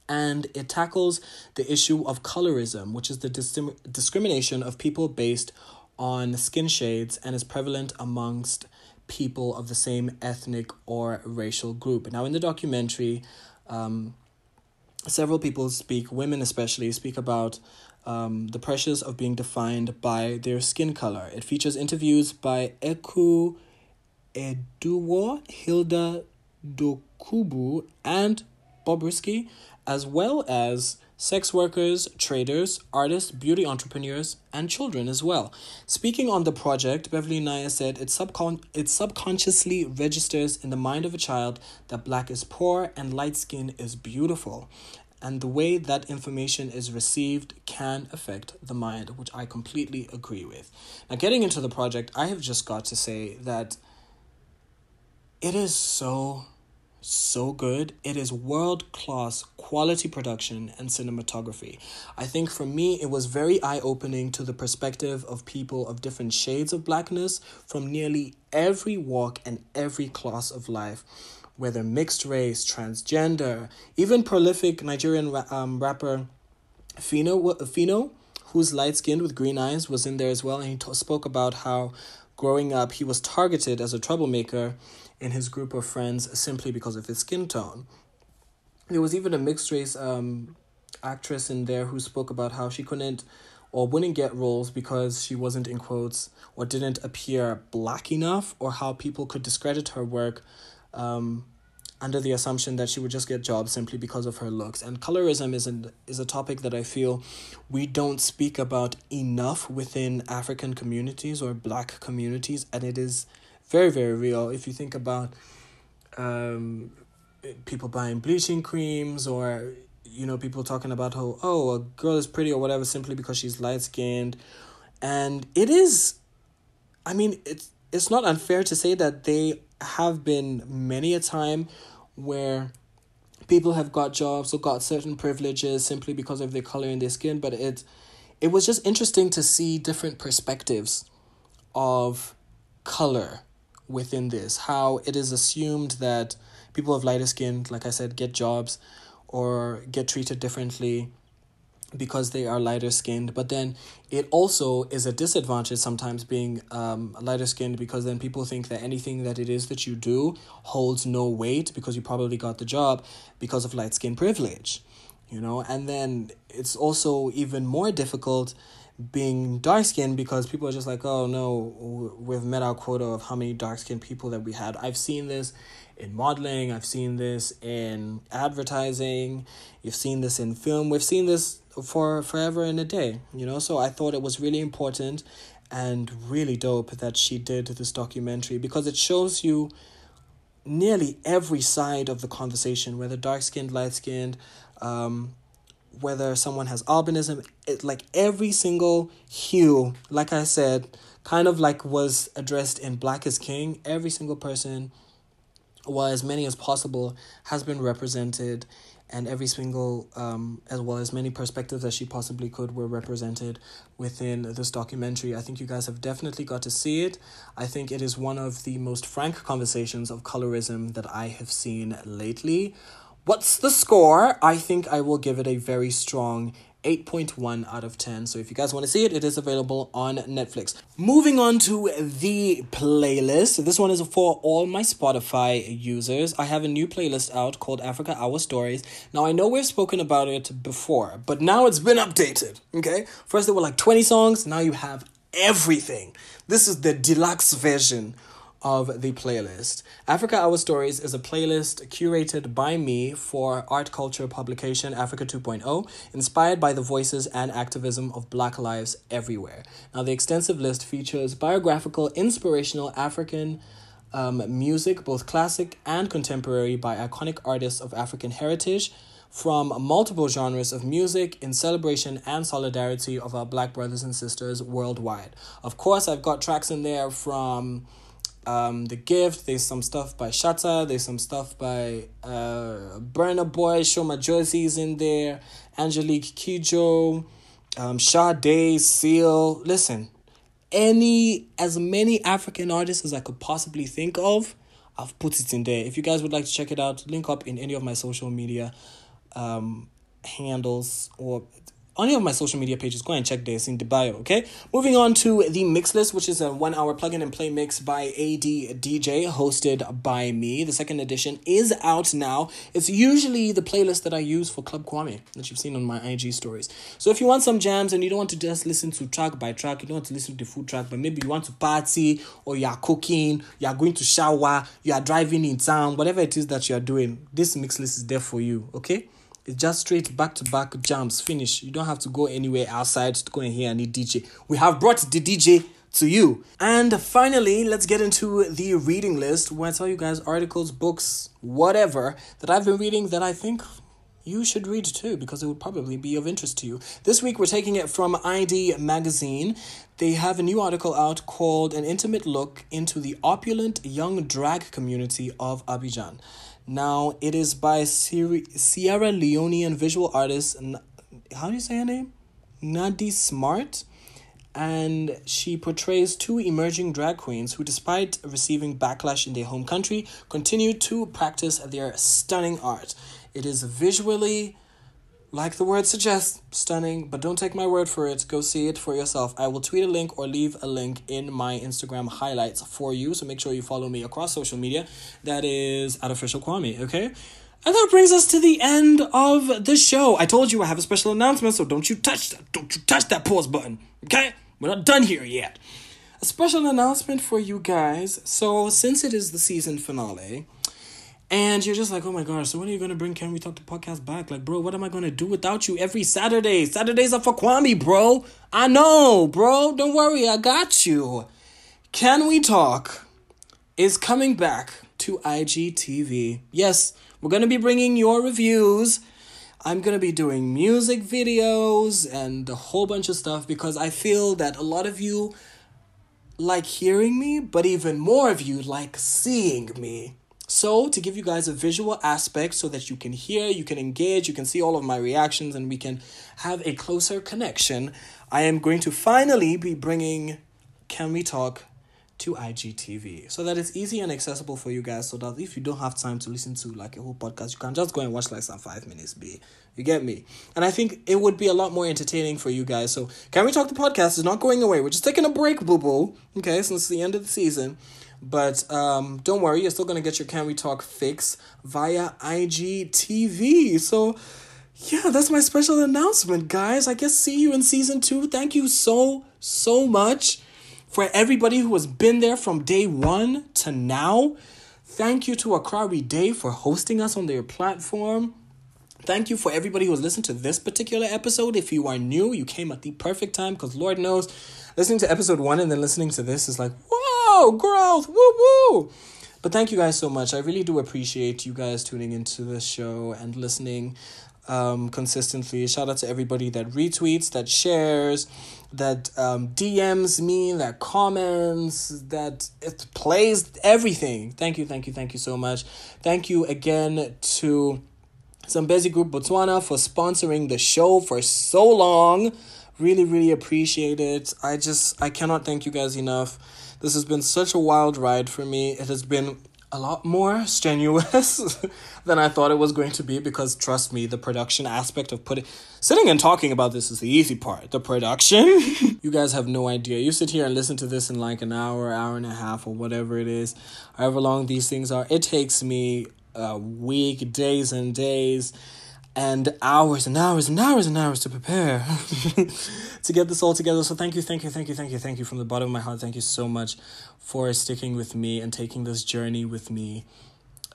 And it tackles the issue of colorism, which is the dis- discrimination of people based on skin shades and is prevalent amongst people of the same ethnic or racial group. Now, in the documentary, um, several people speak, women especially, speak about um, the pressures of being defined by their skin color. It features interviews by Eku Edewor, Hilda Dokubo, and Bobrisky, as well as sex workers, traders, artists, beauty entrepreneurs, and children as well. Speaking on the project, Beverly Naya said it, subcon- it subconsciously registers in the mind of a child that black is poor and light skin is beautiful. And the way that information is received can affect the mind, which I completely agree with. Now, getting into the project, I have just got to say that it is so so good. It is world class quality production and cinematography. I think for me, it was very eye opening to the perspective of people of different shades of blackness from nearly every walk and every class of life, whether mixed race, transgender, even prolific Nigerian um, rapper Fino, Fino who's light skinned with green eyes, was in there as well, and he t- spoke about how growing up he was targeted as a troublemaker in his group of friends simply because of his skin tone. There was even a mixed race um, actress in there who spoke about how she couldn't or wouldn't get roles because she wasn't in quotes or didn't appear black enough, or how people could discredit her work um, under the assumption that she would just get jobs simply because of her looks. And colorism is an, is a topic that I feel we don't speak about enough within African communities or black communities, and it is very very real. If you think about um, people buying bleaching creams or you know people talking about how oh a girl is pretty or whatever simply because she's light skinned, and it is, I mean it's it's not unfair to say that they have been many a time where people have got jobs or got certain privileges simply because of their color in their skin but it it was just interesting to see different perspectives of color within this how it is assumed that people of lighter skin like i said get jobs or get treated differently because they are lighter skinned but then it also is a disadvantage sometimes being um lighter skinned because then people think that anything that it is that you do holds no weight because you probably got the job because of light skin privilege you know? And then it's also even more difficult being dark skinned because people are just like oh no we've met our quota of how many dark skinned people that we had. I've seen this in modeling i've seen this in advertising you've seen this in film we've seen this for forever and a day you know? So i thought it was really important and really dope that she did this documentary because it shows you nearly every side of the conversation whether dark skinned light skinned um whether someone has albinism it like every single hue like i said kind of like was addressed in black is king every single person or as many as possible has been represented and every single um as well as many perspectives as she possibly could were represented within this documentary. I think you guys have definitely got to see it. I think it is one of the most frank conversations of colorism that i have seen lately. What's the score? I think i will give it a very strong 8.1 out of 10. So if you guys want to see it, it is available on Netflix. Moving on to the playlist. This one is for all my Spotify users. I have a new playlist out called Africa Our Stories. Now I know we've spoken about it before, but now it's been updated. Okay? First there were like 20 songs, now you have everything. This is the deluxe version of the playlist. Africa Our Stories is a playlist curated by me for art culture publication Africa 2.0, inspired by the voices and activism of Black lives everywhere. Now, the extensive list features biographical, inspirational African um, music, both classic and contemporary, by iconic artists of African heritage from multiple genres of music in celebration and solidarity of our black brothers and sisters worldwide. Of course, I've got tracks in there from um, The Gift, there's some stuff by Shatta, there's some stuff by uh, Burna Boy, Sho Madjozi in there, Angelique Kidjo, um, Sade, Seal. Listen, any, as many African artists as I could possibly think of, I've put it in there. If you guys would like to check it out, link up in any of my social media um, handles or any of my social media pages, go and check this in the bio, okay? Moving on to the Mixxlist, which is a one hour plug in and play mix by AD DJ, hosted by me. The second edition is out now. It's usually the playlist that I use for Club Kwame that you've seen on my IG stories. So if you want some jams and you don't want to just listen to track by track, you don't want to listen to the full track, but maybe you want to party or you are cooking, you are going to shower, you are driving in town, whatever it is that you are doing, this Mixxlist is there for you, okay? It's just straight back to back jams. Finish. You don't have to go anywhere outside to go in here and any DJ. We have brought the DJ to you. And finally, let's get into the reading list where I tell you guys articles, books, whatever that I've been reading that I think you should read too because it would probably be of interest to you. This week we're taking it from ID Magazine. They have a new article out called An Intimate Look into the Opulent Young Drag Community of Abidjan. Now, it is by Sierra, Leonean visual artist, how do you say her name? Nadi Smart. And she portrays two emerging drag queens who, despite receiving backlash in their home country, continue to practice their stunning art. It is visually like the word suggests, stunning, but don't take my word for it. Go see it for yourself. I will tweet a link or leave a link in my Instagram highlights for you. So make sure you follow me across social media. That is at official Kwame, okay? And that brings us to the end of the show. I told you I have a special announcement, so don't you touch that. Don't you touch that pause button, okay? We're not done here yet. A special announcement for you guys. So, since it is the season finale, and you're just like, oh my gosh, so when are you gonna bring Can We Talk the podcast back? Like, bro, what am I gonna do without you every Saturday? Saturdays are for Kwame, bro. I know, bro. Don't worry, I got you. Can We Talk is coming back to IGTV. Yes, we're gonna be bringing your reviews. I'm gonna be doing music videos and a whole bunch of stuff because I feel that a lot of you like hearing me, but even more of you like seeing me. So, to give you guys a visual aspect so that you can hear, you can engage, you can see all of my reactions, and we can have a closer connection, I am going to finally be bringing Can We Talk to IGTV so that it's easy and accessible for you guys. So that if you don't have time to listen to like a whole podcast, you can just go and watch like some five minutes. Be you get me? And I think it would be a lot more entertaining for you guys. So, Can We Talk the podcast is not going away. We're just taking a break, boo boo. Okay, since the end of the season. But um, don't worry, you're still gonna get your Can We Talk fix via IGTV. So yeah, that's my special announcement, guys. I guess see you in season two. Thank you so, so much for everybody who has been there from day one to now. Thank you to Akrari Day for hosting us on their platform. Thank you for everybody who has listened to this particular episode. If you are new, you came at the perfect time because Lord knows, listening to episode one and then listening to this is like, whoa, growth, woo woo. But thank you guys so much. I really do appreciate you guys tuning into the show and listening um, consistently. Shout out to everybody that retweets, that shares, that um, DMs me, that comments, that it plays everything. Thank you, thank you, thank you so much. Thank you again to Zambezi Group Botswana for sponsoring the show for so long. Really, really appreciate it. I just, I cannot thank you guys enough. This has been such a wild ride for me. It has been a lot more strenuous <laughs> than I thought it was going to be because trust me, the production aspect of putting sitting and talking about this is the easy part. The production, <laughs> you guys have no idea. You sit here and listen to this in like an hour, hour and a half, or whatever it is, however long these things are. It takes me a week, days and days, and hours and hours and hours and hours to prepare <laughs> to get this all together. So thank you, thank you, thank you, thank you, thank you from the bottom of my heart. Thank you so much for sticking with me and taking this journey with me.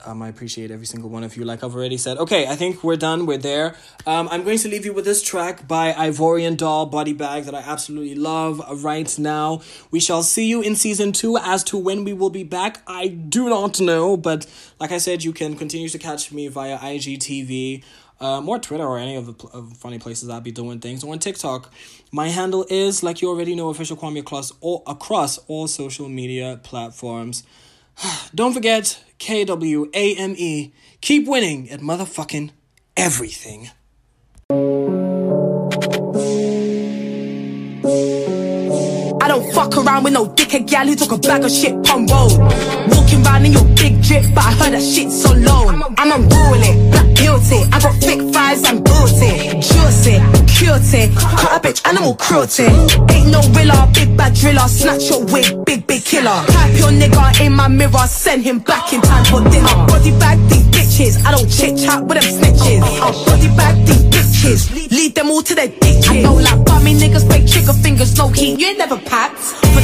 Um, I appreciate every single one of you. Like I've already said. Okay, I think we're done. We're there. Um, I'm going to leave you with this track by Ivorian Doll Body Bag that I absolutely love right now. We shall see you in season two. As to when we will be back, I do not know. But like I said, you can continue to catch me via IGTV. Um, or Twitter or any of the pl- of funny places I'll be doing things. On TikTok, my handle is like you already know, official Kwame across all across all social media platforms. <sighs> Don't forget K W A M E. Keep winning at motherfucking everything. Fuck around with no dickhead gal who took a bag of shit on road. Walking round in your big drip, but I heard that shit so low. I'm unruly, black guilty. I got thick thighs and booty. Juicy, cutie, cut a bitch, animal cruelty. Ain't no rilla, big bad driller. Snatch your wig, big, big killer. Type your nigga in my mirror, send him back in time for dinner. Body bag these bitches, I don't chit chat with them snitches. I'll body bag these bitches, lead them all to their ditches. I know like bummy niggas, fake trigger fingers, no heat, you ain't never packed. For